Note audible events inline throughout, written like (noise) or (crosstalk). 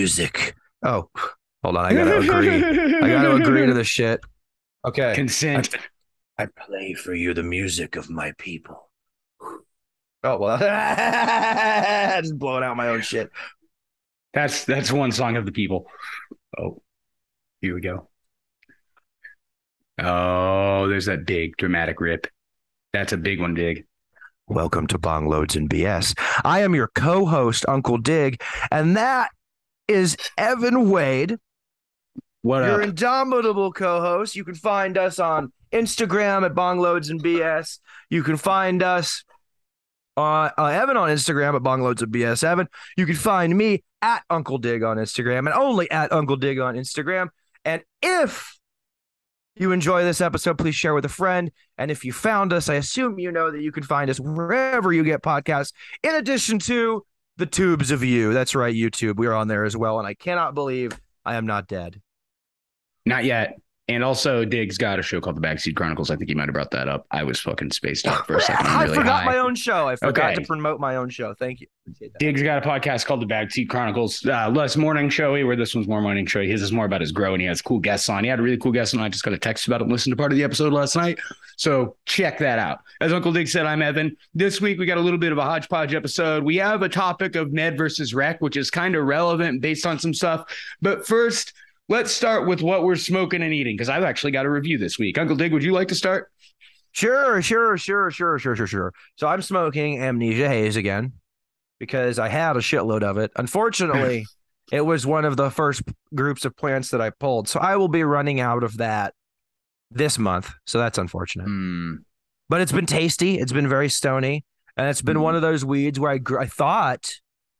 music. Oh, hold on. I gotta agree. I gotta agree to (laughs) this shit. Okay. Consent. I play for you the music of my people. Oh well, (laughs) just blowing out my own shit. That's that's one song of the people. Oh, here we go. Oh, there's that big dramatic rip. That's a big one, Dig. Welcome to Bong Loads and BS. I am your co-host, Uncle Dig, and that is Evan Wade, What your up? indomitable co-host. You can find us on Instagram at Bongloads and BS. You can find us uh, uh, Evan on Instagram at Bong Loads and BS. Evan. You can find me at Uncle Dig on Instagram and only at Uncle Dig on Instagram. And if you enjoy this episode, please share with a friend. And if you found us, I assume you know that you can find us wherever you get podcasts, in addition to the tubes of you. That's right, YouTube. We're on there as well. And I cannot believe I am not dead. Not yet. And also, Dig's got a show called The Backseat Chronicles. I think he might have brought that up. I was fucking spaced out for a second. (laughs) I really forgot high. my own show. I forgot Okay. to promote my own show. Thank you. Appreciate got a podcast called The Backseat Chronicles. Uh, less morning showy, where this one's more morning showy. His is more about his grow, and he has cool guests on. He had a really cool guest on. I just got a text about it and listened to part of the episode last night. So check that out. As Uncle Dig said, I'm Evan. This week we got a little bit of a hodgepodge episode. We have a topic of Med versus Rec, which is kind of relevant based on some stuff. But first, let's start with what we're smoking and eating because I've actually got a review this week. Uncle Dig, would you like to start? Sure, sure, sure, sure, sure, sure, sure. So I'm smoking amnesia haze again because I had a shitload of it. Unfortunately, (laughs) it was one of the first groups of plants that I pulled. So I will be running out of that this month. So that's unfortunate. Hmm. But it's been tasty. It's been very stony. And it's been one of those weeds where I gr- I thought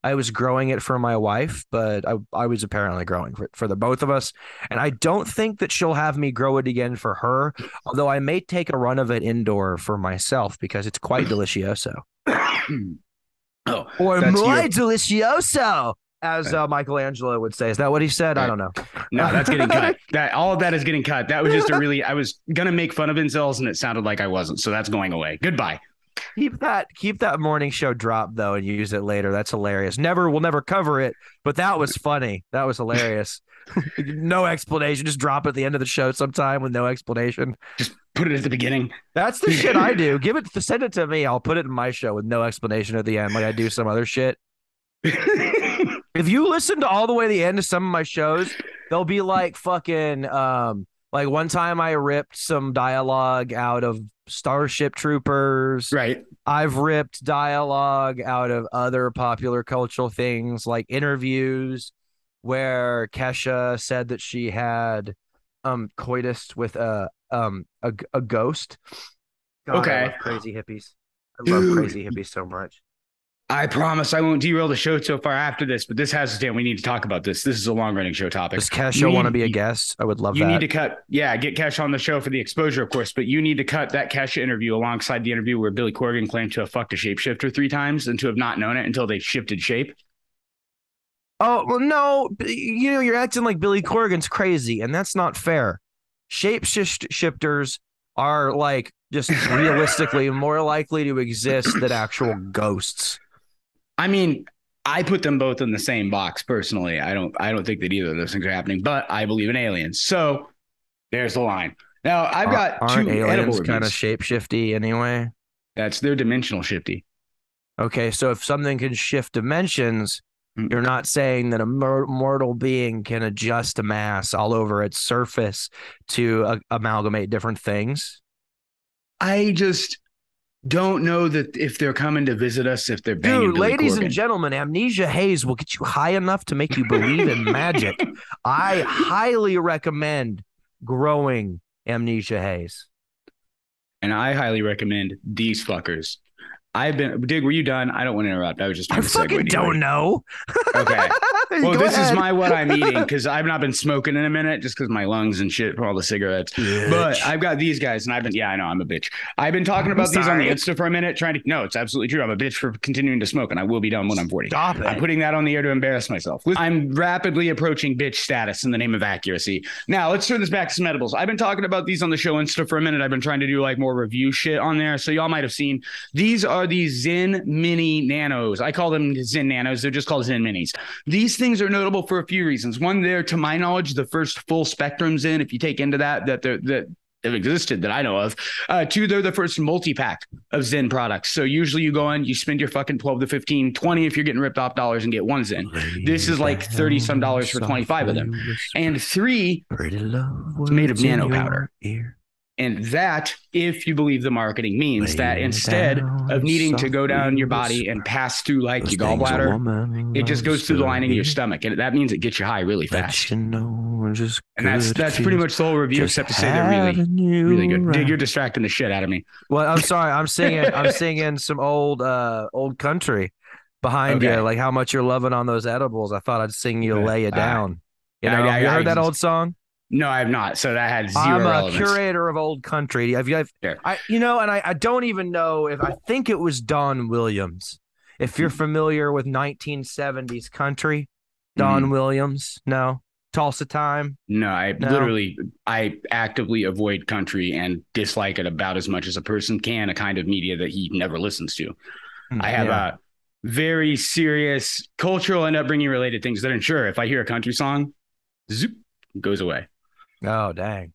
I was growing it for my wife, but I, I was apparently growing for, for the both of us. And I don't think that she'll have me grow it again for her, although I may take a run of it indoor for myself because it's quite (coughs) delicioso. oh, Or muy delicioso, as uh, Michelangelo would say. Is that what he said? I don't know. No, that's getting cut. (laughs) That all of that is getting cut. That was just a really. I was gonna make fun of incels, and it sounded like I wasn't. So that's going away. Goodbye. Keep that keep that morning show drop though and use it later. That's hilarious. Never we'll never cover it, but that was funny. That was hilarious. (laughs) no explanation. Just drop it at the end of the show sometime with no explanation. Just put it at the beginning. That's the shit I do. (laughs) Give it send it to me. I'll put it in my show with no explanation at the end, like I do some other shit. (laughs) If you listen to all the way to the end of some of my shows, they'll be like fucking um like one time I ripped some dialogue out of Starship Troopers. right. I've ripped dialogue out of other popular cultural things like interviews where Kesha said that she had um coitus with a um a, a ghost. God, Okay. crazy hippies. I love Dude. crazy hippies so much. I promise I won't derail the show so far after this, but this has to stand. We need to talk about this. This is a long running show topic. Does Kesha want to be a guest? I would love you that. need to cut, yeah, get Kesha on the show for the exposure, of course, but you need to cut that Kesha interview alongside the interview where Billy Corgan claimed to have fucked a shapeshifter three times and to have not known it until they shifted shape. Oh well, no, you know you're acting like Billy Corgan's crazy, and that's not fair. Shapeshifters are like just (laughs) realistically more likely to exist than actual ghosts. I mean, I put them both in the same box personally. I don't I don't think that either of those things are happening, but I believe in aliens. So there's the line. Now I've got Aren't two aliens kind of shapeshifty anyway? That's their dimensional shifty. Okay, so if something can shift dimensions, Mm. you're not saying that a mortal being can adjust a mass all over its surface to uh, amalgamate different things. I just don't know that if they're coming to visit us, if they're banging Dude, ladies and gentlemen, amnesia haze will get you high enough to make you believe in magic. (laughs) I highly recommend growing amnesia haze. and I highly recommend these fuckers. I've been Dig, were you done? I don't want to interrupt. I was just I trying to fucking don't know. Okay. (laughs) Well, Go this is my what I'm eating (laughs) because I've not been smoking in a minute just because my lungs and shit from all the cigarettes. But I've got these guys, and I've been yeah, I know I'm a bitch. I've been talking I'm about these on the. Insta for a minute, trying to no, it's absolutely true. I'm a bitch for continuing to smoke, and I will be done when I'm 40. Stop it. I'm putting that on the air to embarrass myself. I'm rapidly approaching bitch status in the name of accuracy. Now let's turn this back to some edibles. I've been talking about these on the show Insta for a minute. I've been trying to do like more review shit on there, so y'all might have seen these are are these Zen Mini Nanos. I call them Zen Nanos. They're just called Zen Minis. These things are notable for a few reasons. One, they're to my knowledge the first full spectrum Zen. If you take into that, that they're that have existed that I know of. Uh, two, they're the first multi pack of Zen products. So usually you go in, you spend your fucking 12 to 15, 20 if you're getting ripped off dollars and get one Zen. This is like 30 some dollars for 25 of them. And three, it's made of nano powder. And that, if you believe the marketing, means that instead of needing to go down your body and pass through like your gallbladder, it just goes through the lining of your stomach. And that means it gets you high really fast. You know, And that's that's pretty much the whole review, except to say they're really, you really good. Dig, around. you're distracting the shit out of me. Well, I'm sorry. I'm (laughs) singing. I'm singing some old, uh, old country behind Okay. you. Like how much you're loving on those edibles. I thought I'd sing you, lay It right. down. You know, I- you I heard that old song? No, I have not. So that had 0 I'm a relevance. curator of old country. You? Have, Sure. I, you know, and I, I don't even know if I think it was Don Williams. If Hmm. you're familiar with 1970s country, Don Mm-hmm. Williams. No, Tulsa Time. No, I No. literally I actively avoid country and dislike it about as much as a person can, a kind of media that he never listens to. I have Yeah. a very serious cultural and upbringing related things that ensure if I hear a country song, zoop, goes away. Oh, dang.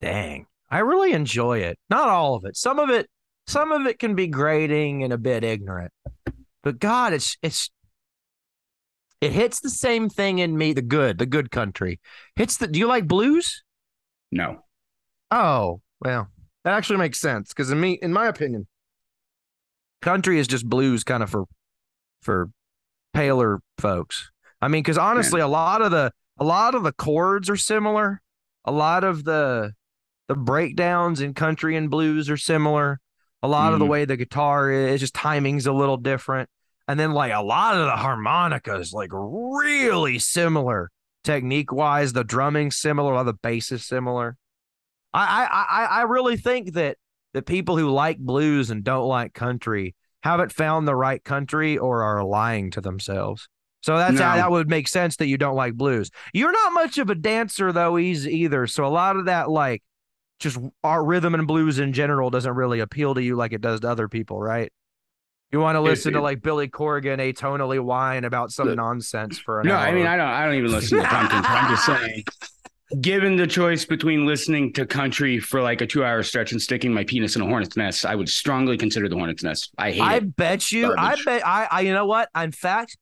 Dang. I really enjoy it. Not all of it. Some of it some of it can be grating and a bit ignorant. But God, it's it's it hits the same thing in me, the good, the good country. Hits the do you like blues? No. Oh, well, that actually makes sense because in me in my opinion, country is just blues kind of for for paler folks. I mean, because honestly, a lot of the a lot of the chords are similar. A lot of the the breakdowns in country and blues are similar. A lot of the Mhm. way the guitar is just timing's a little different. And then like a lot of the harmonicas like really similar technique wise. The drumming similar, a lot of the bass is similar. I I I I really think that the people who like blues and don't like country haven't found the right country or are lying to themselves. So that's how that would make sense that you don't like blues. You're not much of a dancer though, either. So a lot of that like just our rhythm and blues in general doesn't really appeal to you like it does to other people, right? You want to listen to it- like Billy Corgan atonally whine about some nonsense for an No, hour. I mean I don't I don't even listen to pumpkins. I'm just saying given the choice between listening to country for like a two hour stretch and sticking my penis in a hornet's nest, I would strongly consider the hornet's nest. I hate it. I it. bet you. Garbage. I bet. I, I. You know what? In fact,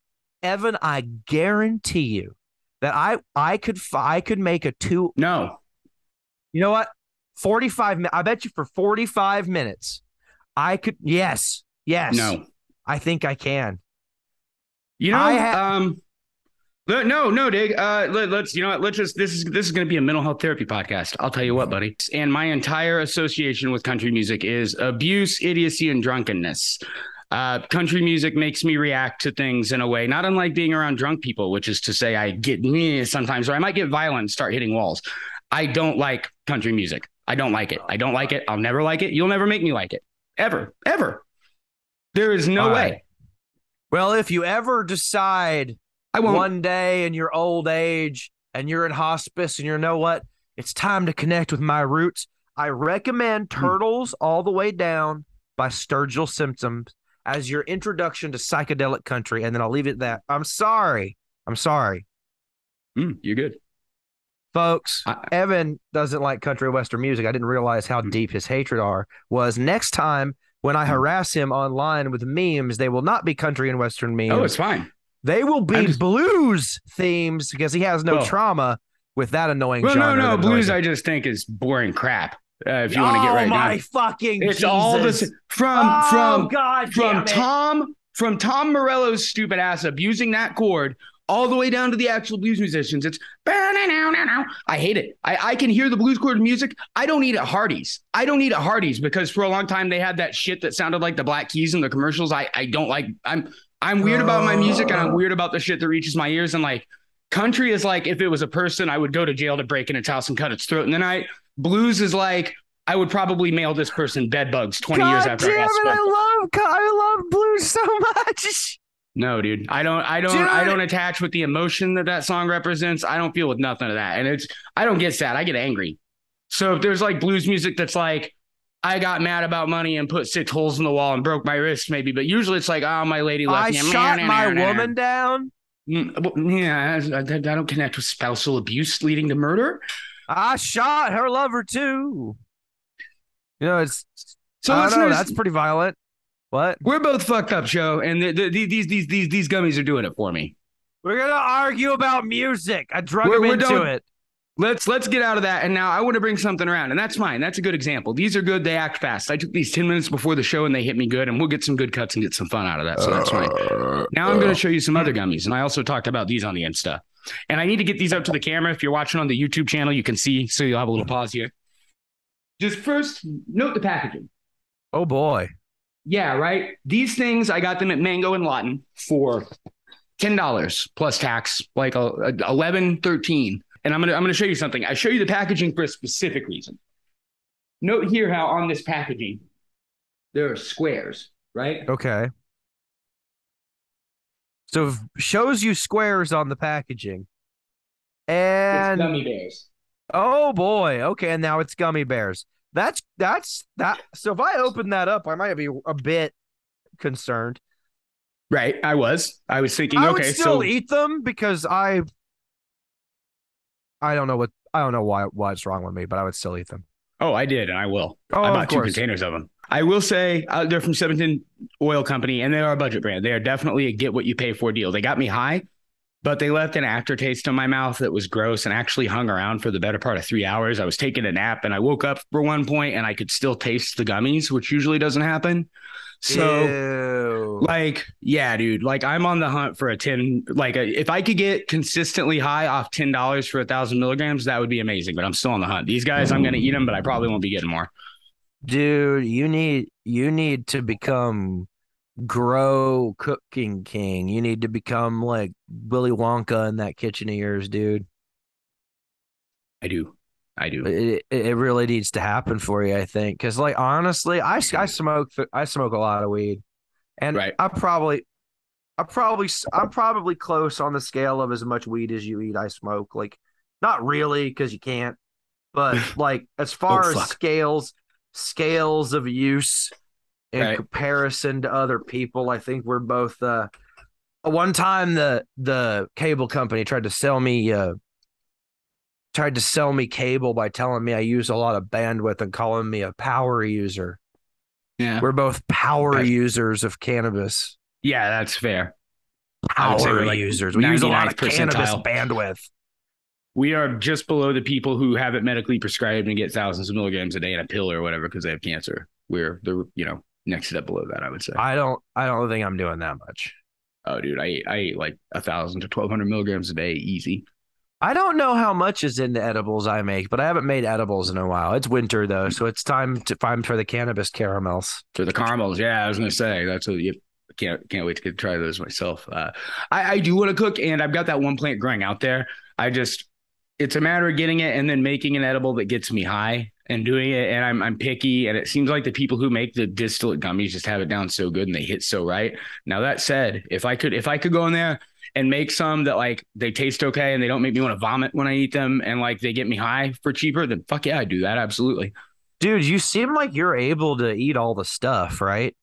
Evan, I guarantee you that I. I could. I could make a two. No. You know what? Forty-five. mi- I bet you for forty-five minutes, I could. Yes. Yes. No. I think I can. You know, I ha- um, no, no, Dig. Uh, let, us you know what? Let's just this is this is going to be a mental health therapy podcast. I'll tell you what, buddy. And my entire association with country music is abuse, idiocy, and drunkenness. Uh, country music makes me react to things in a way not unlike being around drunk people, which is to say, I get meh sometimes, or I might get violent and start hitting walls. I don't like country music. I don't like it. I don't like it. I'll never like it. You'll never make me like it. Ever, ever. There is no All way. Well, if you ever decide I won't. one day in your old age and you're in hospice and you know what? It's time to connect with my roots. I recommend Hmm. Turtles All the Way Down by Sturgill Simpson as your introduction to psychedelic country. And then I'll leave it at that. I'm sorry. I'm sorry. Mm, you're good. Folks, I- Evan doesn't like country western music. I didn't realize how Hmm. deep his hatred are. Was next time when I Hmm. harass him online with memes, they will not be country and western memes. Oh, it's fine. They will be just- blues themes because he has no Well- trauma with that annoying Well, no, no, blues. I just think is boring crap. Uh, if you want to get oh right my now, fucking it's Jesus. all this from oh, from God from. Tom from Tom Morello's stupid ass abusing that chord all the way down to the actual blues musicians. It's I hate it. I, I can hear the blues chord music. I don't need it Hardee's. I don't need it Hardee's because for a long time they had that shit that sounded like the Black Keys in the commercials. I I don't like. I'm I'm weird about my music and I'm weird about the shit that reaches my ears. And like country is like if it was a person, I would go to jail to break in its house and cut its throat in the night. Blues is like I would probably mail this person bed bugs 20 God years after damn I it. I love I love blues so much. No, dude. I don't I don't Dude. I don't attach with the emotion that that song represents. I don't feel with nothing of that. And it's I don't get sad. I get angry. So if there's like blues music that's like I got mad about money and put six holes in the wall and broke my wrist, maybe. But usually it's like, oh, my lady left me. I me. shot my woman down. Mm, Yeah, I, I don't connect with spousal abuse leading to murder. I shot her lover too. You know, it's So I don't know. That's pretty violent. What? we're both fucked up, Joe, and the, the, these these these these gummies are doing it for me. We're gonna argue about music. I drug We're- him we're into done. it. Let's let's get out of that. And now I want to bring something around, and that's mine. That's a good example. These are good. They act fast. I took these ten minutes before the show, and they hit me good. And we'll get some good cuts and get some fun out of that. So that's fine. Now I'm going to uh, show you some other uh. gummies, and I also talked about these on the Insta. And I need to get these up to the camera. If you're watching on the YouTube channel, you can see. So you'll have a little pause here. Just first, note the packaging. Oh boy. Yeah, right. These things I got them at Mango and Lawton for ten dollars plus tax, like a, a 11, 13. And I'm gonna I'm gonna show you something. I show you the packaging for a specific reason. Note here how on this packaging there are squares, right? Okay. So it shows you squares on the packaging. It's And gummy bears. oh boy. Okay, and now it's gummy bears. That's that's that so if I open that up, I might be a bit concerned. Right. I was. I was thinking, I okay, still so eat them because I I don't know what I don't know why what's wrong with me, but I would still eat them. oh, I did, and I will. Oh, I bought two containers of them. I will say uh, they're from 17 Oil Company, and they are a budget brand. They are definitely a get what you pay for deal. They got me high, but they left an aftertaste in my mouth that was gross and actually hung around for the better part of three hours. I was taking a nap, and I woke up for one point, and I could still taste the gummies, which usually doesn't happen. So. Ew. Like, yeah, dude. Like, I'm on the hunt for a 10. Like, a, if I could get consistently high off $10 for a thousand milligrams, that would be amazing. But I'm still on the hunt. These guys, I'm going to eat them, but I probably won't be getting more. Dude you need you need to become grow cooking king you need to become like willy wonka in that kitchen of yours dude I do. I do. it, it really needs to happen for you i think because like honestly i i smoke i smoke a lot of weed and Right. i probably i probably I'm probably close on the scale of as much weed as you eat i smoke like not really because you can't but (laughs) like as far as fuck. scales scales of use in Right. comparison to other people i think we're both uh one time the the cable company tried to sell me uh tried to sell me cable by telling me i use a lot of bandwidth and calling me a power user Yeah. we're both power That's- users of cannabis Yeah, that's fair. Power like users we use a lot of 99th cannabis bandwidth We are just below the people who have it medically prescribed and get thousands of milligrams a day in a pill or whatever because they have cancer. We're the, you know, next step below that, I would say. i don't i don't think i'm doing that much oh, dude, I eat, I eat like a thousand to 1200 milligrams a day easy. I don't know how much is in the edibles I make, but I haven't made edibles in a while. It's winter though, so it's time to time for the cannabis caramels. For the caramels, yeah, I was gonna say that's what you can't can't wait to get to try those myself. Uh, I I do want to cook, and I've got that one plant growing out there. I just it's a matter of getting it and then making an edible that gets me high and doing it. And I'm I'm picky, and it seems like the people who make the distillate gummies just have it down so good and they hit so right. Now that said, if I could if I could go in there and make some that like they taste okay and they don't make me want to vomit when I eat them and like they get me high for cheaper, then fuck yeah, I do that absolutely. Dude, you seem like you're able to eat all the stuff, right?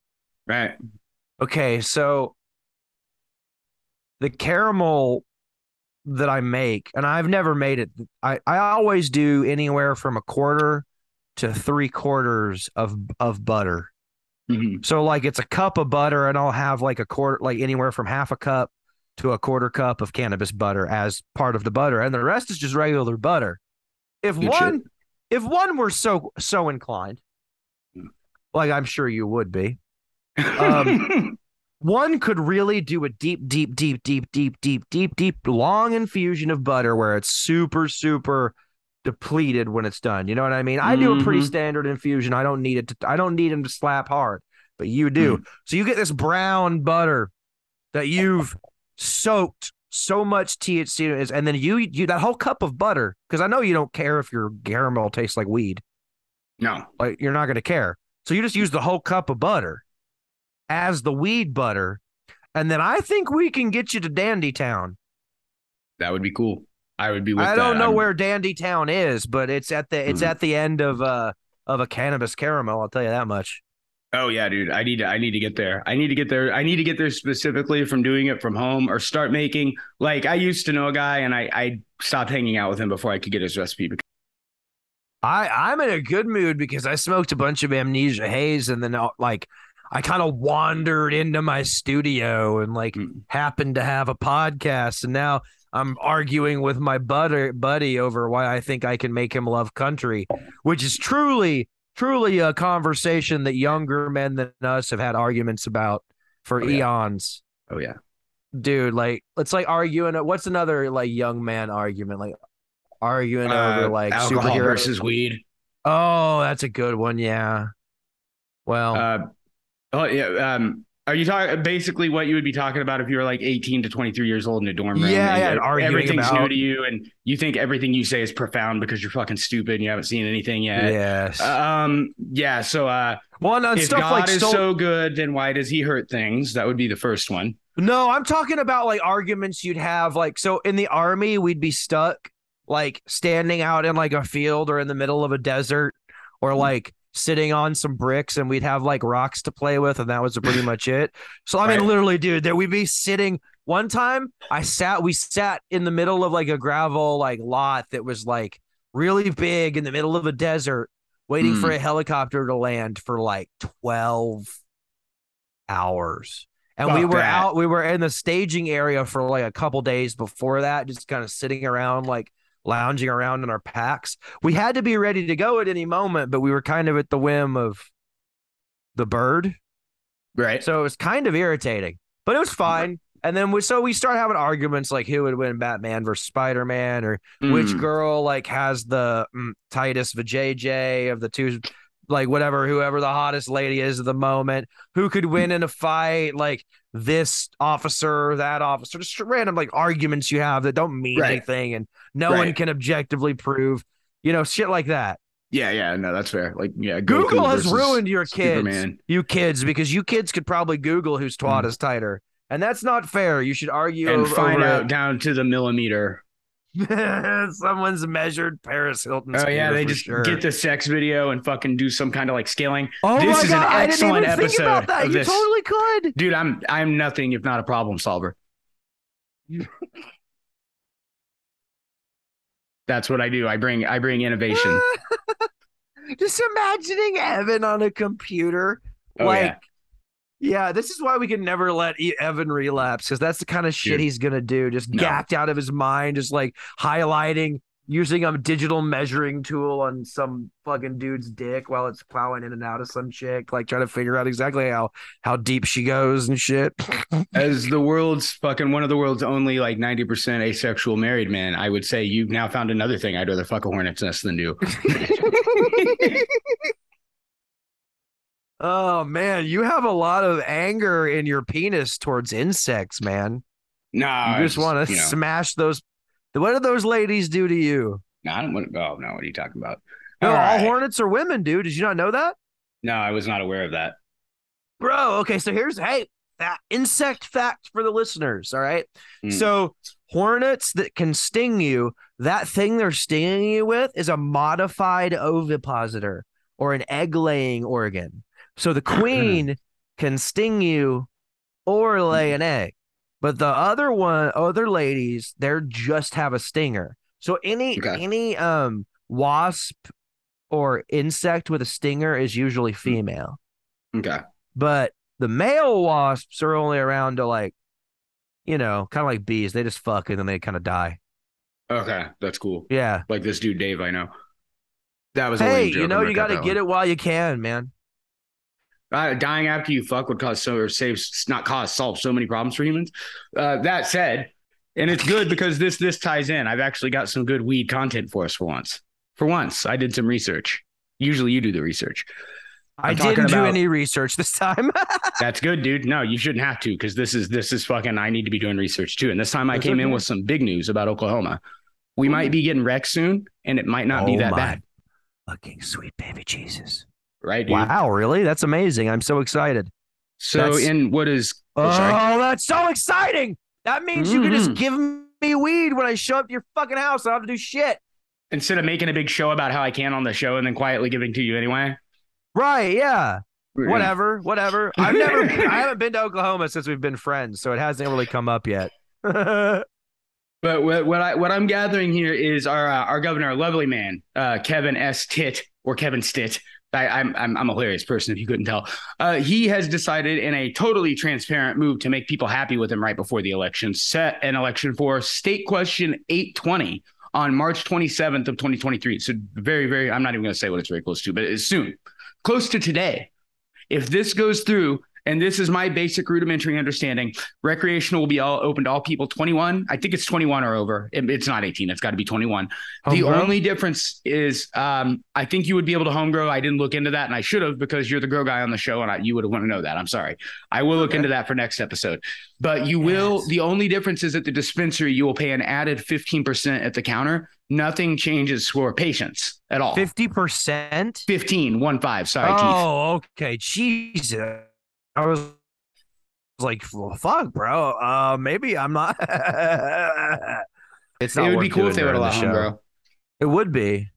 Right. Okay, so the caramel that I make, and I've never made it. I, I always do anywhere from a quarter to three quarters of of butter. Mhm. So like it's a cup of butter, and I'll have like a quarter, like anywhere from half a cup to a quarter cup of cannabis butter as part of the butter, and the rest is just regular butter. If Good one, if one were so so inclined, Hmm. like I'm sure you would be, (laughs) Um, one could really do a deep, deep, deep, deep, deep, deep, deep, deep, long infusion of butter where it's super, super depleted when it's done. You know what I mean? I do a pretty Mhm. standard infusion. I don't need it to. I don't need them to slap hard, but you do. So you get this brown butter that you've soaked so much THC in it, and then you you that whole cup of butter because I know you don't care if your caramel tastes like weed no. like you're not going to care. So you just use the whole cup of butter as the weed butter, and then I think we can get you to Dandy Town. That would be cool. I would be with I don't that. know I'm- where Dandy Town is, but it's at the it's Mhm. at the end of uh of a cannabis caramel. I'll tell you that much. Oh yeah, dude. I need to I need to get there. I need to get there. I need to get there specifically from doing it from home or start making like I used to know a guy and I I stopped hanging out with him before I could get his recipe because I I'm in a good mood because I smoked a bunch of amnesia haze and then uh, like I kind of wandered into my studio and like Mm. happened to have a podcast and now I'm arguing with my butter buddy over why I think I can make him love country, which is truly truly a conversation that younger men than us have had arguments about for Oh, yeah. eons. oh yeah. Dude, like it's like arguing what's another like young man argument like arguing over Uh, like alcohol superhero versus weed. Oh, that's a good one. Yeah. Well, Uh, oh yeah. Um, are you talking basically what you would be talking about if you were like 18 to 23 years old in a dorm room? Yeah, and yeah, everything's new to you, and you think everything you say is profound because you're fucking stupid and you haven't seen anything yet. yes. Um. Yeah. So, uh, well, on if stuff God like is Stol- so good, then why does He hurt things? That would be the first one. no, I'm talking about like arguments you'd have. Like, so in the army, we'd be stuck like standing out in like a field or in the middle of a desert Hmm. or like sitting on some bricks and we'd have like rocks to play with and that was pretty (laughs) much it. So I mean Right. literally dude there we'd be sitting one time I sat we sat in the middle of like a gravel like lot that was like really big in the middle of a desert waiting Hmm. for a helicopter to land for like 12 hours. And we were that. out we were in the staging area for like a couple days before that just kind of sitting around like lounging around in our packs. We had to be ready to go at any moment, but we were kind of at the whim of the bird. Right. So it was kind of irritating, but it was fine. And then we so we start having arguments like who would win Batman versus Spider Man or which Mm. girl like has the mm, tightest vajayjay of the two like whatever whoever the hottest lady is at the moment who could win in a fight like this officer that officer just random like arguments you have that don't mean Right. anything and no one can objectively prove you know shit like that Yeah. Yeah. No, that's fair. Like, yeah. Goku google has ruined your kids Superman. you kids because you kids could probably google whose twat Mm. is tighter and that's not fair you should argue and over, find over out down to the millimeter. (laughs) someone's measured paris Hilton. Oh yeah, they just sure. get the sex video and fucking do some kind of like scaling. Oh This my is an god! I didn't excellent even think about episode that. You this. totally could. Dude, I'm I'm nothing if not a problem solver. (laughs) That's what I do. I bring I bring innovation. (laughs) Just imagining Evan on a computer, Oh, like. Yeah. This is why we can never let Evan relapse because that's the kind of shit Dude. he's gonna do. Just No. gapped out of his mind, just like highlighting, using a digital measuring tool on some fucking dude's dick while it's plowing in and out of some chick, like trying to figure out exactly how how deep she goes and shit. (laughs) As the world's fucking one of the world's only like 90% asexual married men, I would say you've now found another thing I'd rather fuck a hornet's nest than do. (laughs) (laughs) Oh man, you have a lot of anger in your penis towards insects, man. No, You just want to you know, smash those. What do those ladies do to you? no, I don't want oh no, what are you talking about? No, All all right. hornets are women, dude. Did you not know that, No, I was not aware of that. bro? Okay, so here's hey, that insect fact for the listeners. All right, Mm. so hornets that can sting you, that thing they're stinging you with is a modified ovipositor or an egg-laying organ. So the queen can sting you or lay an egg. But the other one, other ladies, they're just have a stinger. So any Okay. any um wasp or insect with a stinger is usually female. Okay. But the male wasps are only around to like, you know, kind of like bees. They just fuck and then they kind of die. Okay. That's cool. Yeah. Like this dude Dave I know. That was Hey, you know, you got to get that it while you can, man. Uh, dying after you fuck would cause so or save not cause solve so many problems for humans. Uh, that said, and it's good because this this ties in. I've actually got some good weed content for us for once. For once, I did some research. Usually you do the research. I I'm talking didn't do any research this time. (laughs) That's good, dude. No, you shouldn't have to because this is this is fucking. I need to be doing research too. And this time I That's came in with some big news about Oklahoma. We might be getting wrecked soon, and it might not be Oh that my bad, Fucking sweet baby Jesus. Right, dude? Wow, really? That's amazing. I'm so excited. So, That's- in what is? Oh, Oh, that's so exciting. That means you can just Mhm. give me weed when I show up to your fucking house. I don't have to do shit. Instead of making a big show about how I can on the show and then quietly giving to you anyway. Right? Yeah. Whatever. Whatever. I've never. (laughs) I haven't been to Oklahoma since we've been friends, so it hasn't really come up yet. (laughs) But what, what I what I'm gathering here is our uh, our governor, lovely man, uh, Kevin S. Tit or Kevin Stitt. I, I'm I'm I'm a hilarious person if you couldn't tell. Uh, he has decided in a totally transparent move to make people happy with him right before the election, set an election for state question 820 on March 27th of 2023. So very very I'm not even going to say what it's very close to, but it's soon, close to today. If this goes through, and this is my basic rudimentary understanding. Recreational will be all open to all people 21. I think it's 21 or over. It- it's not 18. It's got to be 21. the Homegrown? only difference is um, I think you would be able to home grow. I didn't look into that, and I should have because you're the grow guy on the show, and I, you would want to know that. I'm sorry. I will look Okay. into that for next episode. But you will. The only difference is at the dispensary, you will pay an added 15% at the counter. Nothing changes for patients at all. Fifty percent. 15, one five. Sorry, Keith. Oh, okay. Jesus. I was like, well, fuck, bro. Uh, maybe I'm not. (laughs) it's not. It would be cool if they would during allow the home show. It would be.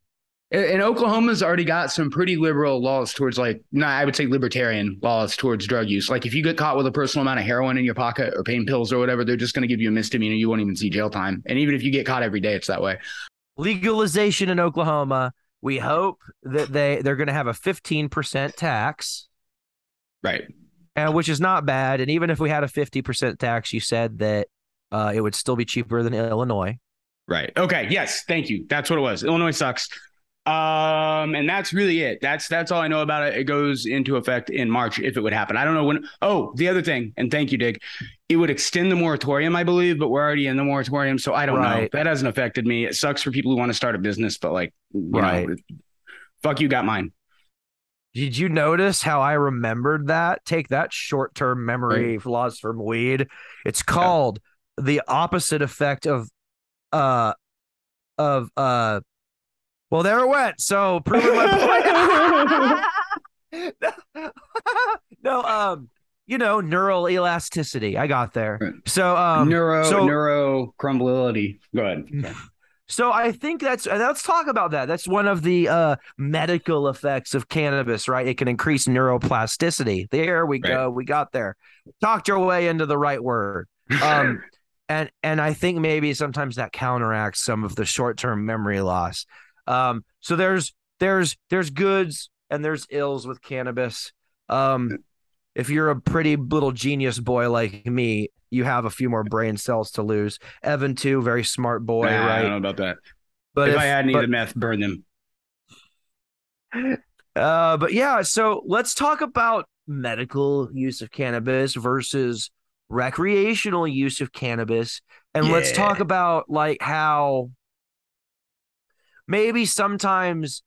And and Oklahoma's already got some pretty liberal laws towards like, no, I would say libertarian laws towards drug use. Like if you get caught with a personal amount of heroin in your pocket or pain pills or whatever, they're just going to give you a misdemeanor. You won't even see jail time. And even if you get caught every day, it's that way. legalization in Oklahoma. We hope that they they're going to have a 15% tax, Right. And which is not bad. And even if we had a 50% tax, you said that uh, it would still be cheaper than Illinois. Right. Okay. Yes. Thank you. That's what it was. Illinois sucks. Um, and that's really it. That's that's all I know about it. It goes into effect in March if it would happen. I don't know when. Oh, the other thing, and thank you, Dig. It would extend the moratorium, I believe, but we're already in the moratorium, so I don't know. That hasn't affected me. It sucks for people who want to start a business, but like, you Right. know, fuck you, got mine. Did you notice how I remembered that? Take that short term memory loss from weed. It's called the opposite effect of uh of uh well there it went. So proving my point. (laughs) no, um, you know, neural elasticity. I got there. So um neuro so- neuro crumbility. Go ahead. So I think that's let's talk about that. That's one of the uh, medical effects of cannabis, right? It can increase neuroplasticity. There we go. We got there. Talked your way into the right word. Um, (laughs) and and I think maybe sometimes that counteracts some of the short term memory loss. Um, so there's there's there's goods and there's ills with cannabis. Um, if you're a pretty little genius boy like me, you have a few more brain cells to lose. Evan too, very smart boy, Nah, I right? don't know about that. But if, I had any but, of the meth, burn them. uh, but yeah, so let's talk about medical use of cannabis versus recreational use of cannabis, and let's talk about like how maybe sometimes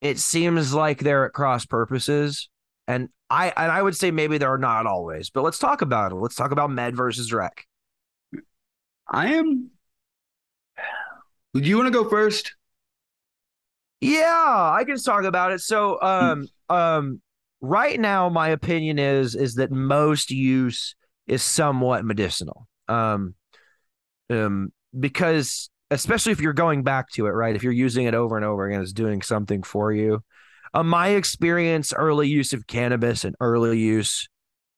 it seems like they're at cross purposes, and I and I would say maybe there are not always. But let's talk about it. Let's talk about med versus rec. I am. Do you want to go first? Yeah, I can talk about it. So, um, um, right now, my opinion is is that most use is somewhat medicinal. Um, um, because especially if you're going back to it, right? If you're using it over and over again, it's doing something for you. Uh, my experience, early use of cannabis and early use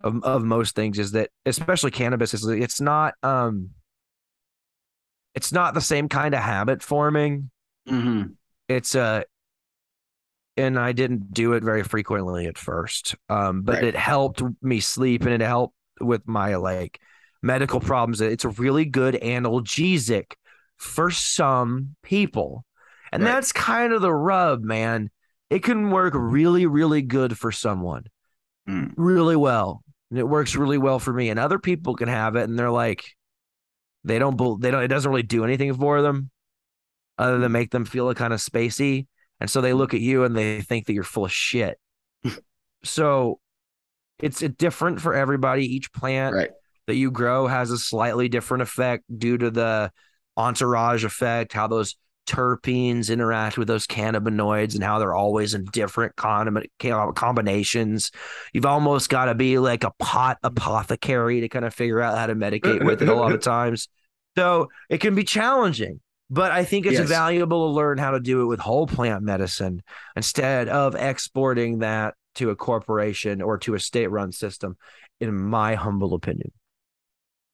of of most things is that, especially cannabis, is it's not um, it's not the same kind of habit forming Mm-hmm. it's uh and I didn't do it very frequently at first. Um, but Right. it helped me sleep and it helped with my like medical problems. It's a really good analgesic for some people. And Right. that's kind of the rub, man. It can work really, really good for someone. Mm. Really well. And it works really well for me. And other people can have it and they're like, they don't, they don't, it doesn't really do anything for them other than make them feel kind of spacey. And so they look at you and they think that you're full of shit. (laughs) so it's a different for everybody. Each plant Right. that you grow has a slightly different effect due to the entourage effect, how those terpenes interact with those cannabinoids and how they're always in different con- combinations. You've almost got to be like a pot apothecary to kind of figure out how to medicate with it a lot of (laughs) times. So it can be challenging. But I think it's Yes. valuable to learn how to do it with whole plant medicine instead of exporting that to a corporation or to a state run system, in my humble opinion.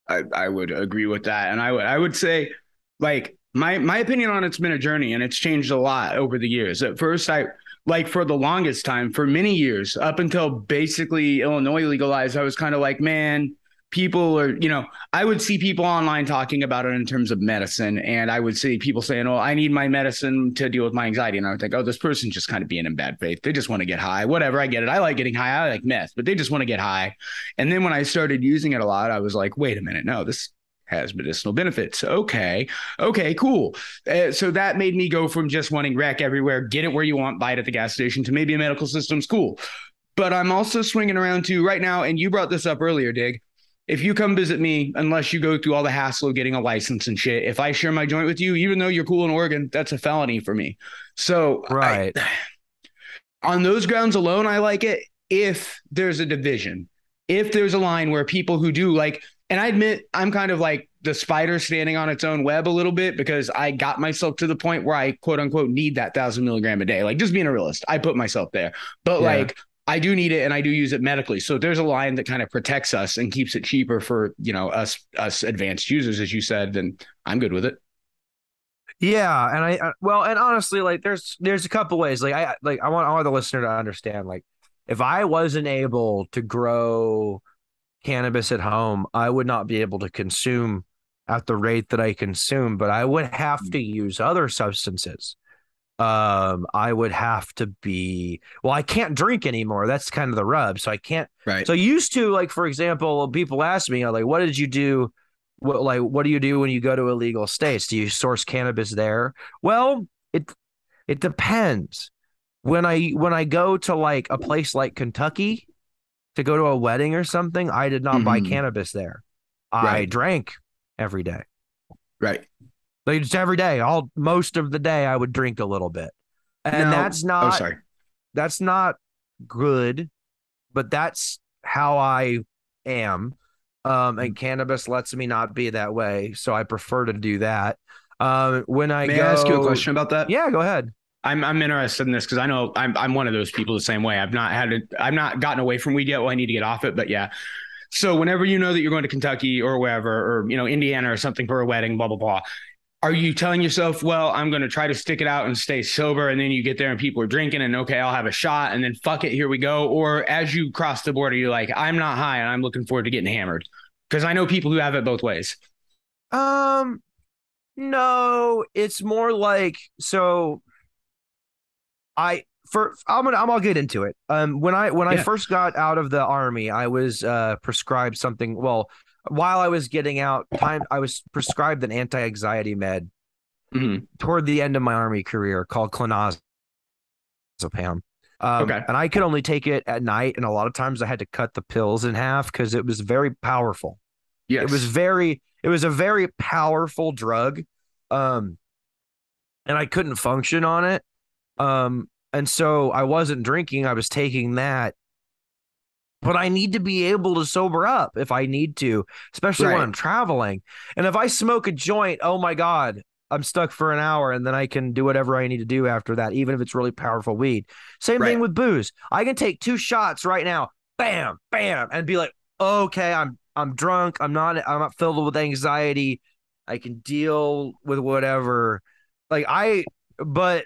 I, I would agree with that. And I would I would say like my my opinion on it's been a journey and it's changed a lot over the years. At first I like for the longest time, for many years, up until basically Illinois legalized, I was kind of like, man, people are, you know, I would see people online talking about it in terms of medicine. And I would see people saying, Oh, I need my medicine to deal with my anxiety. And I would think, Oh, this person's just kind of being in bad faith. They just want to get high. Whatever, I get it. I like getting high. I like meth, but they just want to get high. And then when I started using it a lot, I was like, wait a minute, no, this has medicinal benefits. Okay. Okay, cool. Uh, so that made me go from just wanting rec everywhere, get it where you want, buy it at the gas station to maybe a medical system's cool. But I'm also swinging around to right now, and you brought this up earlier, Dig. If you come visit me, unless you go through all the hassle of getting a license and shit, if I share my joint with you, even though you're cool in Oregon, that's a felony for me. So I- Right. on those grounds alone, I like it. If there's a division, if there's a line where people who do like, and I admit I'm kind of like the spider standing on its own web a little bit because I got myself to the point where I quote unquote need that thousand milligram a day. Like just being a realist, I put myself there. But Yeah. like I do need it and I do use it medically. So there's a line that kind of protects us and keeps it cheaper for, you know, us us advanced users, as you said, then I'm good with it. Yeah, and I I- well, and honestly, like there's there's a couple ways. Like I like I want all the listener to understand. Like if I wasn't able to grow cannabis at home, I would not be able to consume at the rate that I consume. But I would have to use other substances. Um, I would have to be well. I can't drink anymore. That's kind of the rub. So I can't Right. so used to like for example, people ask me like, "What did you do? What like what do you do when you go to illegal states? Do you source cannabis there?" Well, it it depends. When I when I go to like a place like Kentucky to go to a wedding or something, I did not buy Mhm. cannabis there. I drank every day. right. Like just every day, all most of the day, I would drink a little bit, and Now- that's Oh, not sorry. that's not good, but that's how I am. Um, and cannabis lets me not be that way, so I prefer to do that. Um, when I May go, I ask you a question about that? Yeah, go ahead. I'm I'm interested in this because I know I'm I'm one of those people the same way. I've not had it. I've not gotten away from weed yet. Well, I need to get off it, but yeah. So whenever you know that you're going to Kentucky or wherever, or you know Indiana or something for a wedding, blah blah blah, are you telling yourself, well, I'm going to try to stick it out and stay sober, and then you get there and people are drinking, and okay, I'll have a shot, and then fuck it, here we go. Or as you cross the border, you're like, I'm not high, and I'm looking forward to getting hammered because I know people who have it both ways. Um, no, it's more like so. I for I'm gonna I'm gonna get into it. Um, when I when I first got out of the army, I was uh prescribed something. Well, while I was getting out, time I was prescribed an anti anxiety med Mhm. toward the end of my army career called clonazepam. Um, Okay. and I could only take it at night, and a lot of times I had to cut the pills in half because it was very powerful. Yes. It was very it was a very powerful drug. Um and I couldn't function on it. Um and so I wasn't drinking, I was taking that. But I need to be able to sober up if I need to, especially when I'm traveling. And if I smoke a joint, oh my god, I'm stuck for an hour and then I can do whatever I need to do after that, even if it's really powerful weed. Same thing with booze. I can take two shots right now, bam, bam, and be like, okay, I'm I'm drunk. I'm not I'm not filled with anxiety. I can deal with whatever. Like I but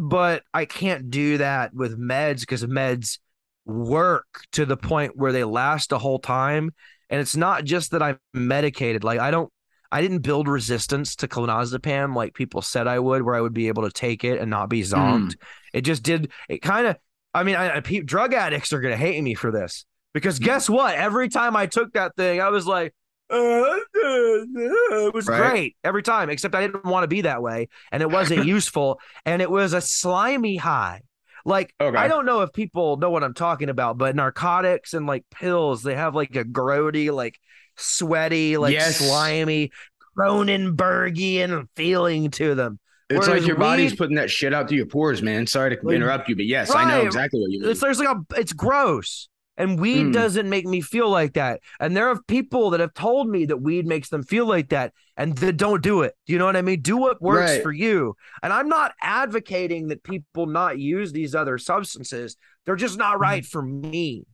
but I can't do that with meds because meds work to the point where they last the whole time. And it's not just that I'm medicated. Like I don't I didn't build resistance to clonazepam like people said I would, where I would be able to take it and not be zonked. Mm. It just did. It kind of. I mean, I, I, drug addicts are gonna hate me for this because mm. guess what? Every time I took that thing, I was like, Uh, it was Right. great every time. Except I didn't want to be that way, and it wasn't (laughs) useful, and it was a slimy high. Like Okay. I don't know if people know what I'm talking about, but narcotics and like pills, they have like a grody, like sweaty, like Yes. slimy, Cronenbergian feeling to them. It's Whereas like your body's putting that shit out through your pores, man. Sorry to interrupt you, but yes, I know exactly what you mean. It's there's like a it's gross. And weed Mm. doesn't make me feel like that. And there are people that have told me that weed makes them feel like that and that don't do it. Do you know what I mean? Do what works Right. for you. And I'm not advocating that people not use these other substances. They're just not right for me.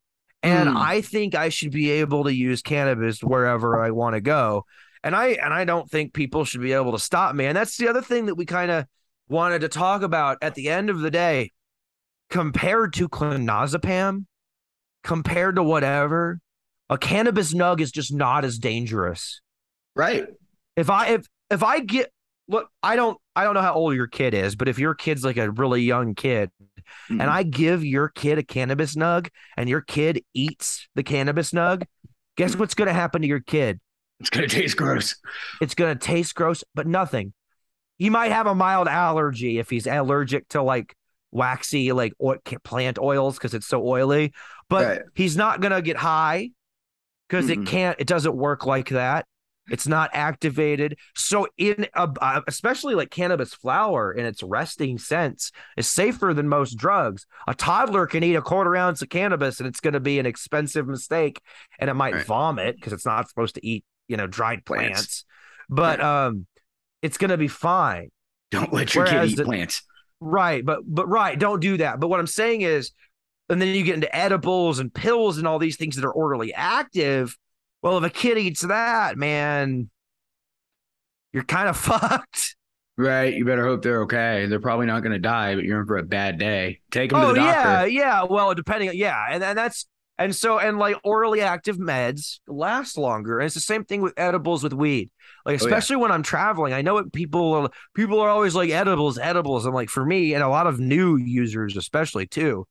And Mm. I think I should be able to use cannabis wherever I want to go. And I and I don't think people should be able to stop me. And that's the other thing that we kind of wanted to talk about at the end of the day. Compared to clonazepam, compared to whatever, a cannabis nug is just not as dangerous. Right. If I if if I get look, I don't I don't know how old your kid is, but if your kid's like a really young kid, Mm-hmm. and I give your kid a cannabis nug and your kid eats the cannabis nug, guess what's going to happen to your kid? it's gonna taste gross. It's going to taste gross, but nothing. He might have a mild allergy if he's allergic to like waxy, like oil, plant oils because it's so oily, but Right. he's not going to get high because it Mm-mm. can't, it doesn't work like that. It's not activated. So in a, uh, especially like cannabis flower in its resting sense is safer than most drugs. A toddler can eat a quarter ounce of cannabis and it's going to be an expensive mistake and it might Right. vomit because it's not supposed to eat, you know, dried plants. Plants. But um it's going to be fine. Don't let your Whereas kid eat the- plants. Right, but but right, don't do that. But what I'm saying is and then you get into edibles and pills and all these things that are orally active. Well, if a kid eats that, man, you're kind of (laughs) fucked. Right. You better hope they're okay. They're probably not gonna die, but you're in for a bad day. Take them to Oh the doctor. yeah, yeah. Well, depending, yeah, and and that's and so and like orally active meds last longer. And it's the same thing with edibles with weed. Like Oh, yeah. especially when I'm traveling, I know what people are. People are always like edibles, edibles. I'm like for me and a lot of new users, especially too.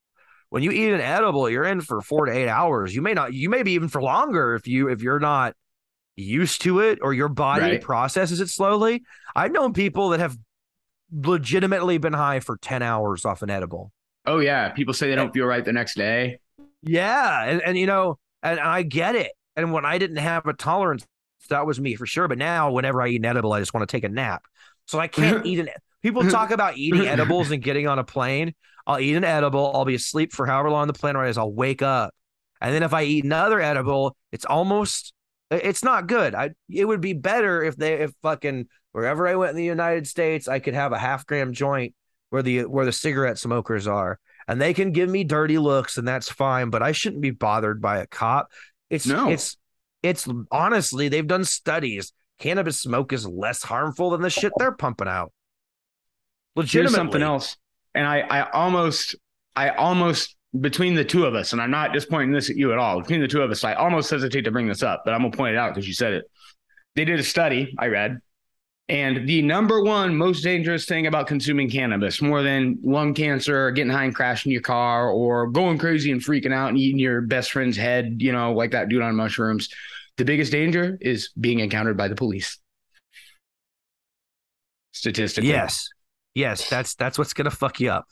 When you eat an edible, you're in for four to eight hours. You may not. You may be even for longer if you if you're not used to it or your body Right. processes it slowly. I've known people that have legitimately been high for 10 hours off an edible. Oh yeah. People say they don't feel right the next day. Yeah, and, and you know, and I get it. And when I didn't have a tolerance, that was me for sure. But now, whenever I eat an edible, I just want to take a nap. So I can't (laughs) eat an. People (laughs) talk about eating (laughs) edibles and getting on a plane. I'll eat an edible. I'll be asleep for however long the plane ride is. I'll wake up, and then if I eat another edible, it's almost. It's not good. I. It would be better if they if fucking wherever I went in the United States, I could have a half gram joint where the where the cigarette smokers are and they can give me dirty looks and that's fine but i shouldn't be bothered by a cop it's No. it's it's honestly they've done studies cannabis smoke is less harmful than the shit they're pumping out Here's legitimately something else. And I, I almost, I almost between the two of us, and I'm not just pointing this at you at all. Between the two of us, I almost hesitate to bring this up, but I'm gonna point it out because you said it. They did a study I read, and the number one most dangerous thing about consuming cannabis, more than lung cancer, or getting high and crashing your car, or going crazy and freaking out and eating your best friend's head, you know, like that dude on mushrooms. The biggest danger is being encountered by the police. Statistically, yes yes that's that's what's gonna fuck you up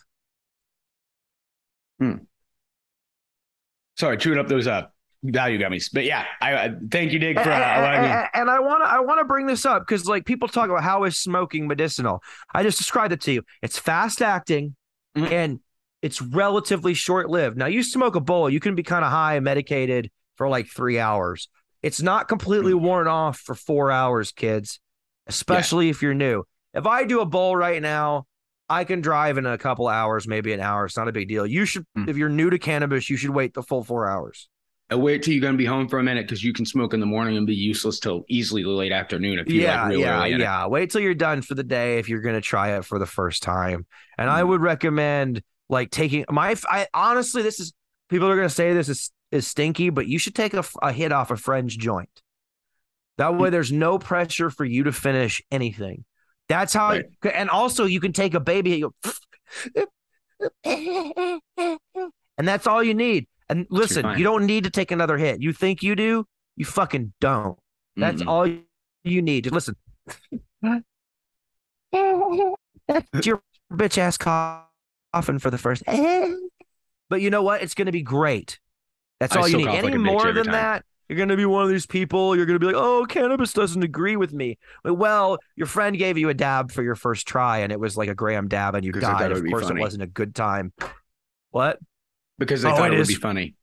Sorry, chewing up those uh value gummies. But yeah, I uh, thank you, Dig, for uh, and, allowing me. and- and I want to I want to bring this up because like people talk about how is smoking medicinal. I just described it to you. It's fast acting Mhm. and it's relatively short lived. Now you smoke a bowl, you can be kind of high and medicated for like three hours. It's not completely worn off for four hours, kids, especially if you're new. If I do a bowl right now, I can drive in a couple hours, maybe an hour. It's not a big deal. You should, Mm. if you're new to cannabis, you should wait the full four hours. Wait till you're gonna be home for a minute because you can smoke in the morning and be useless till easily the late afternoon if you yeah, like yeah, in it. yeah. Wait till you're done for the day if you're gonna try it for the first time. And I Mhm. would recommend like taking my. I honestly, this is people are gonna say this is is stinky, but you should take a, a hit off a friend's joint. That way, there's no pressure for you to finish anything. That's how. Right. And also, you can take a baby hit, you go, and that's all you need. And listen, you don't need to take another hit. You think you do? You fucking don't. That's Mm-mm. all you need. Just listen. That's (laughs) your bitch ass coughing for the first. (laughs) But you know what? It's going to be great. That's I all you need. Any like more than time. that, you're going to be one of these people. You're going to be like, oh, cannabis doesn't agree with me. Like, well, your friend gave you a dab for your first try, and it was like a gram dab, and you 'Cause I thought died. Of course, it wasn't a good time. What? because they Oh, thought it it would is- be funny.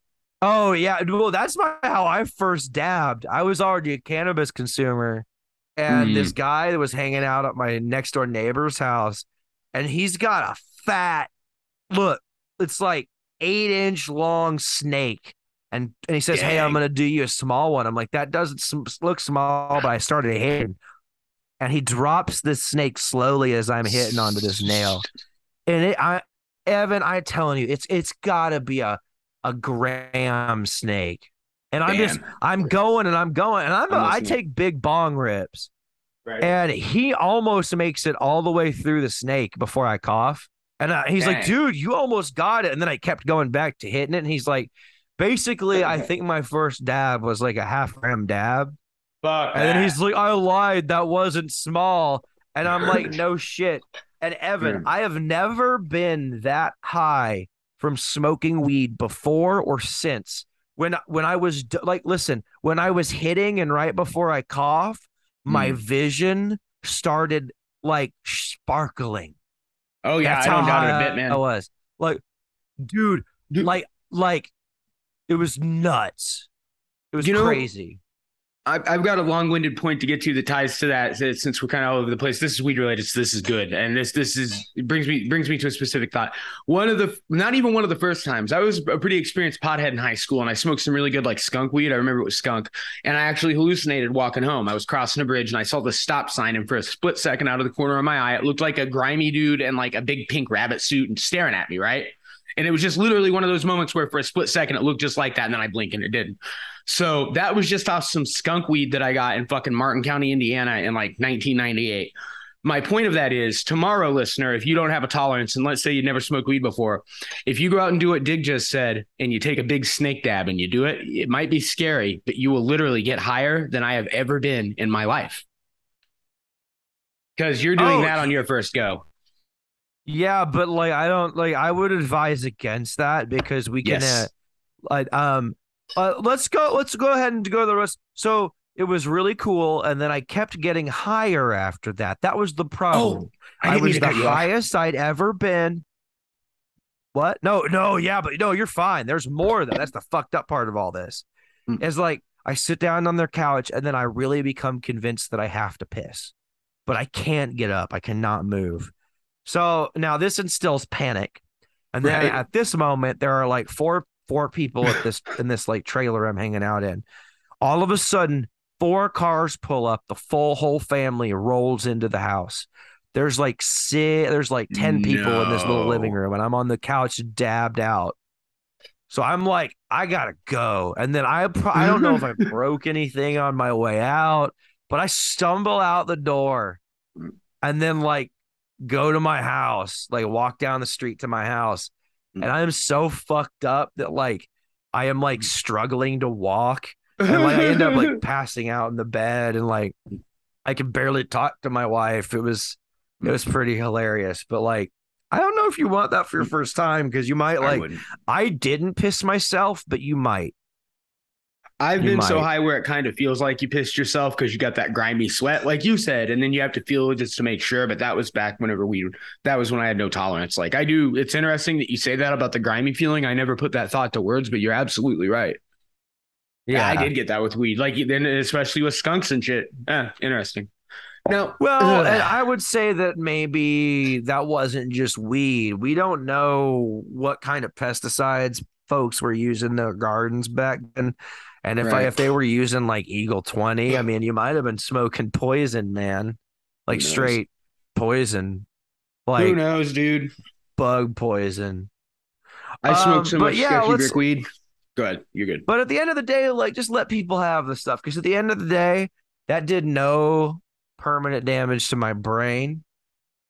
Oh yeah, well that's my how I first dabbed. I was already a cannabis consumer, and Mm. this guy that was hanging out at my next door neighbor's house, and he's got a fat look. It's like eight inch long snake, and and he says, "Hey, I'm gonna do you a small one." I'm like, "That doesn't look small," but I started hitting, and he drops this snake slowly as I'm hitting onto this nail, and it, I, Evan, I'm telling you, it's it's gotta be a a gram snake. And I'm just I'm going and I'm going and I'm, I'm I take big bong rips. Right. And he almost makes it all the way through the snake before I cough. And uh, he's like, dude, you almost got it. And then I kept going back to hitting it. And he's like, basically, I think my first dab was like a half gram dab. Fuck And then he's like, I lied. That wasn't small. And I'm like, (laughs) no shit. And Evan, Yeah. I have never been that high from smoking weed before or since. When when I was like, listen, when I was hitting and right before I cough, my Mm. vision started like sparkling. Oh yeah, That's I don't doubt it a bit, man. I was like, dude, Dude. like, like, it was nuts. It was You know- crazy. I've, I've got a long-winded point to get to that ties to that. that Since we're kind of all over the place, this is weed related. So this is good, and this this is it brings me brings me to a specific thought. One of the not even one of the first times I was a pretty experienced pothead in high school, and I smoked some really good like skunk weed. I remember it was skunk, and I actually hallucinated walking home. I was crossing a bridge, and I saw the stop sign, and for a split second, out of the corner of my eye, it looked like a grimy dude in like a big pink rabbit suit and staring at me, right? And it was just literally one of those moments where for a split second it looked just like that, and then I blink and it didn't. So that was just off some skunk weed that I got in fucking Martin County, Indiana in like 1998. My point of that is tomorrow, listener, if you don't have a tolerance, and let's say you never smoked weed before, if you go out and do what Dig just said and you take a big snake dab and you do it, it might be scary, but you will literally get higher than I have ever been in my life. Because you're doing Oh. that on your first go. Yeah, but like I don't like I would advise against that because we can Yes. uh, like um uh, let's go let's go ahead and go to the rest. So it was really cool and then I kept getting higher after that. That was the problem. I, didn't was the highest I'd ever been. What? No, no, yeah, but no, you're fine. There's more though. That's the fucked up part of all this. Mm. Is like I sit down on their couch and then I really become convinced that I have to piss. But I can't get up. I cannot move. So now this instills panic. And then Right. at this moment, there are like four four people at this in this like trailer I'm hanging out in. All of a sudden, four cars pull up. The full whole family rolls into the house. There's like six, there's like 10 people in this little living room, and I'm on the couch dabbed out. So I'm like, I gotta go. And then I I don't know if I (laughs) broke anything on my way out, but I stumble out the door and then like go to my house, like walk down the street to my house. Mm. And I am so fucked up that like I am like mm. struggling to walk (laughs) and like I end up like passing out in the bed and like I can barely talk to my wife. It was it mm. was pretty hilarious, but like I don't know if you want that for your first time because you might like wouldn't. I didn't piss myself, but you might. I've You been so high where it kind of feels like you pissed yourself because you got that grimy sweat, like you said, and then you have to feel it just to make sure. But that was back whenever we, that was when I had no tolerance. Like I do, it's interesting that you say that about the grimy feeling. I never put that thought to words, but you're absolutely right. Yeah, I did get that with weed, like then especially with skunks and shit. Yeah, interesting. Now, Well, I would say that maybe that wasn't just weed. We don't know what kind of pesticides folks were using in their gardens back then. And if I if they were using like Eagle 20, I mean, you might have been smoking poison, man. Like straight poison. Like Who knows, dude? bug poison. I Um, so much yeah, sketchy brick weed. Go ahead, you're good. But at the end of the day, like just let people have the stuff because at the end of the day, that did no permanent damage to my brain.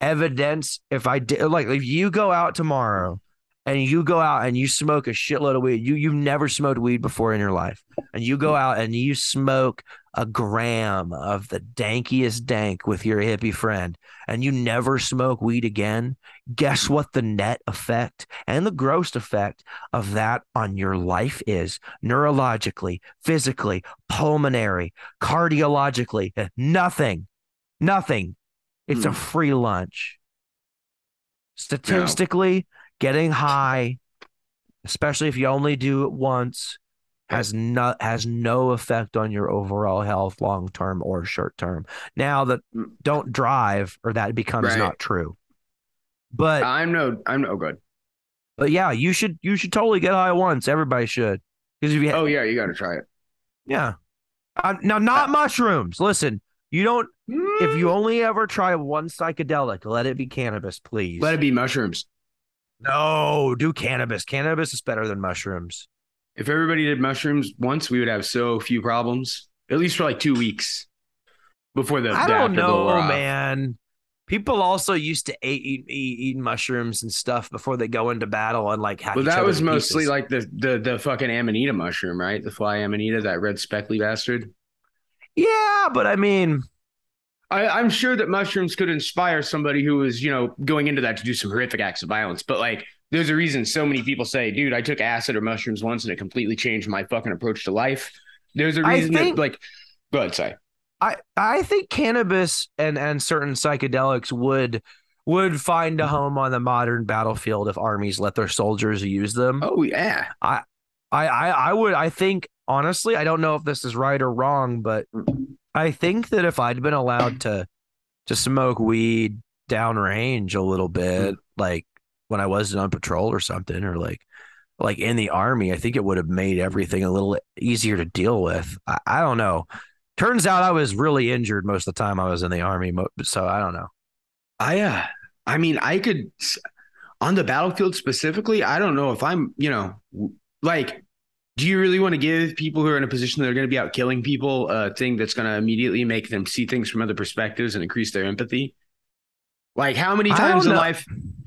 Evidence if I did like if you go out tomorrow and you go out and you smoke a shitload of weed, you you've never smoked weed before in your life, and you go out and you smoke a gram of the dankiest dank with your hippie friend, and you never smoke weed again, guess what the net effect and the gross effect of that on your life is neurologically, physically, pulmonary, cardiologically, nothing, nothing. It's a Hmm. free lunch. Statistically, getting high especially if you only do it once, has no has no effect on your overall health long term or short term. Now that don't drive or that becomes Right. not true. But I'm no, I'm no good. but yeah, you should you should totally get high once. Everybody should. Because if you Oh yeah, you got to try it. yeah. Uh, now not mushrooms. Listen, you don't if you only ever try one psychedelic, let it be cannabis, please. let it be mushrooms. No, do cannabis. Cannabis is better than mushrooms. If everybody did mushrooms once, we would have so few problems. At least for like two weeks before the. I the don't know, man. People also used to eat, eat, eat, eat mushrooms and stuff before they go into battle and like hack But that was mostly pieces. like the the the fucking amanita mushroom, right? The fly amanita, that red speckly bastard. yeah, but I mean, I, I'm sure that mushrooms could inspire somebody who was, you know, going into that to do some horrific acts of violence. But like, there's a reason so many people say, "Dude, I took acid or mushrooms once, and it completely changed my fucking approach to life." There's a reason think- that, like, go ahead, say. I I think cannabis and and certain psychedelics would would find a mm-hmm. home on the modern battlefield if armies let their soldiers use them. Oh yeah, I, I I would I think honestly I don't know if this is right or wrong, but I think that if I'd been allowed to to smoke weed downrange a little bit, like when I wasn't on patrol or something, or like like in the army, I think it would have made everything a little easier to deal with. I, I don't know. Turns out I was really injured most of the time I was in the army, so I don't know. I uh, I mean, I could on the battlefield specifically. I don't know if I'm, you know, like. Do you really want to give people who are in a position that are going to be out killing people a thing that's going to immediately make them see things from other perspectives and increase their empathy? Like how many times in know. life,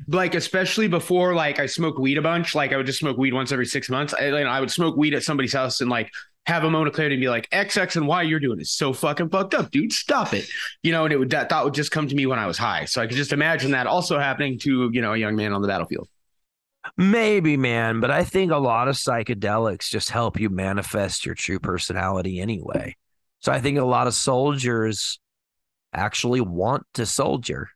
like especially before, like I smoke weed a bunch. Like I would just smoke weed once every six months. I, like, I would smoke weed at somebody's house and like have a moment of clarity and be like, X, X, and Y you're doing is so fucking fucked up, dude. Stop it. You know, and it would that thought would just come to me when I was high. So I could just imagine that also happening to you know a young man on the battlefield. Maybe, man, but I think a lot of psychedelics just help you manifest your true personality anyway. So I think a lot of soldiers actually want to soldier.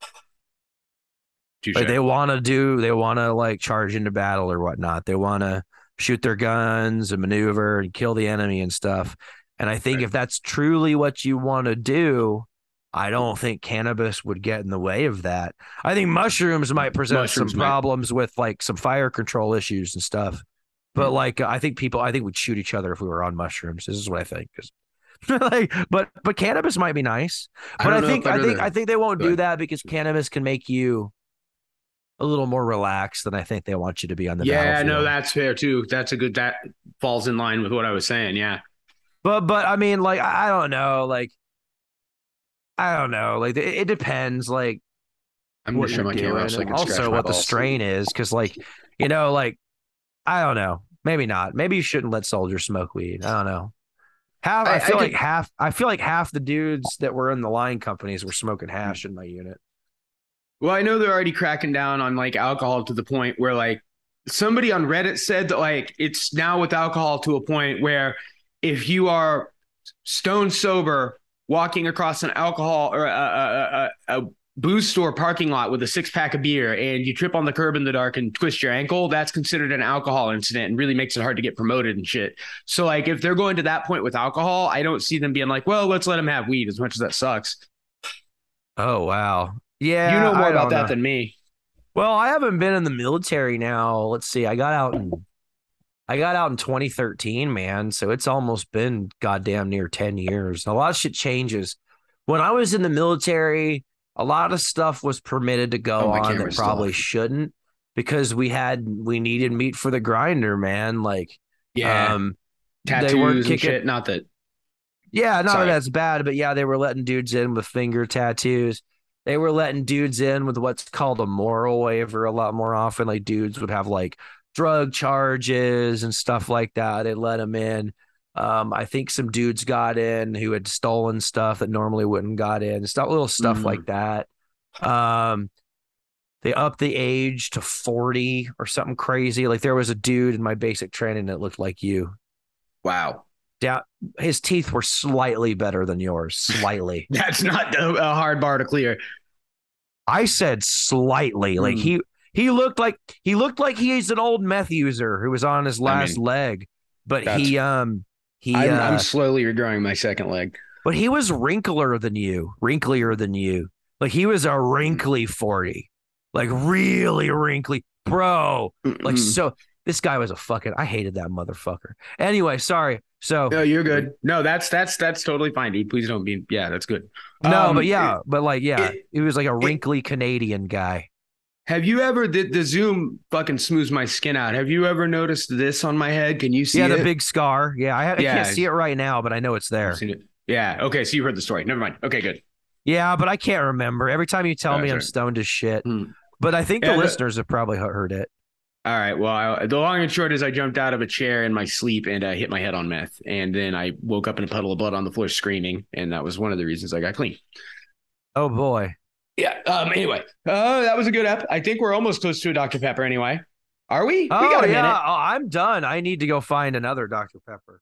Like they want to do, they want to like charge into battle or whatnot. They want to shoot their guns and maneuver and kill the enemy and stuff. And I think Right. if that's truly what you want to do, I don't think cannabis would get in the way of that. I think mushrooms might present Mushrooms some might. problems with like some fire control issues and stuff. But mm. like, uh, I think people, I think we'd shoot each other if we were on mushrooms. This is what I think. (laughs) like, but but cannabis might be nice. But I, don't think I'd think I think they won't do that because cannabis can make you a little more relaxed than I think they want you to be on the yeah, no, that's fair too. That's a good that falls in line with what I was saying. Yeah. But but I mean, like I I don't know, like I don't know, like it, it depends, like I'm gonna show my doing, so I can also what the strain is, because like you know, like I don't know, maybe not, maybe you shouldn't let soldiers smoke weed. I don't know. Half I, I- I feel like could- half I feel like half the dudes that were in the line companies were smoking hmm. hash in my unit. Well, I know they're already cracking down on like alcohol to the point where like somebody on Reddit said that like it's now with alcohol to a point where if you are stone sober walking across an alcohol or a, a, a, a booze store parking lot with a six pack of beer and you trip on the curb in the dark and twist your ankle, that's considered an alcohol incident and really makes it hard to get promoted and shit. So like if they're going to that point with alcohol, I don't see them being like, well, let's let them have weed as much as that sucks. Oh wow, yeah, you know more about don't that than me. Well, I haven't been in the military now. Let's see. I got out in I got out in 2013, man. So it's almost been goddamn near 10 years. A lot of shit changes. When I was in the military, a lot of stuff was permitted to go Oh, on that probably off. shouldn't because we had we needed meat for the grinder, man. Like Yeah. um tattoos they weren't and kicking shit. Not that yeah, not Sorry. that that's bad, but yeah, they were letting dudes in with finger tattoos. They were letting dudes in with what's called a moral waiver a lot more often. Like dudes would have like drug charges and stuff like that. They let them in. Um, I think some dudes got in who had stolen stuff that normally wouldn't got in. Stuff, little stuff Mm. like that. Um, they upped the age to 40 or something crazy. Like there was a dude in my basic training that looked like you. wow. Down, his teeth were slightly better than yours, slightly. (laughs) That's not a, hard bar to clear. I said slightly. Like Hmm. he He looked like he looked like he's an old meth user who was on his last mean, leg, but he um he I'm, uh, I'm slowly regrowing my second leg. but he was wrinkler than you, wrinklier than you. Like he was a wrinkly forty, like really wrinkly, bro. Like so, this guy was a fucking. I hated that motherfucker. Anyway, sorry. So no, you're good. No, that's that's that's totally fine, dude. Please don't be. Yeah, that's good. no, Um, but yeah, but like yeah, it- he was like a wrinkly Canadian guy. Have you ever the, the Zoom fucking smooths my skin out? Have you ever noticed this on my head? Can you see yeah, the it? big scar. Yeah, I, I Yeah. can't see it right now, but I know it's there. It. Yeah. Okay. So you heard the story. Never mind. Okay. Good. Yeah, but I can't remember. Every time you tell Oh, me, I'm stoned as shit. Hmm. But I think Yeah, the the- listeners have probably heard it. All right. Well, I, the long and short is I jumped out of a chair in my sleep and I hit my head on meth, and then I woke up in a puddle of blood on the floor screaming, and that was one of the reasons I got clean. Oh boy. Yeah. Um. Anyway, uh, that was a good app. I think we're almost close to a Dr Pepper. Anyway, are we? we Oh got a yeah. Oh, I'm done. I need to go find another Dr Pepper.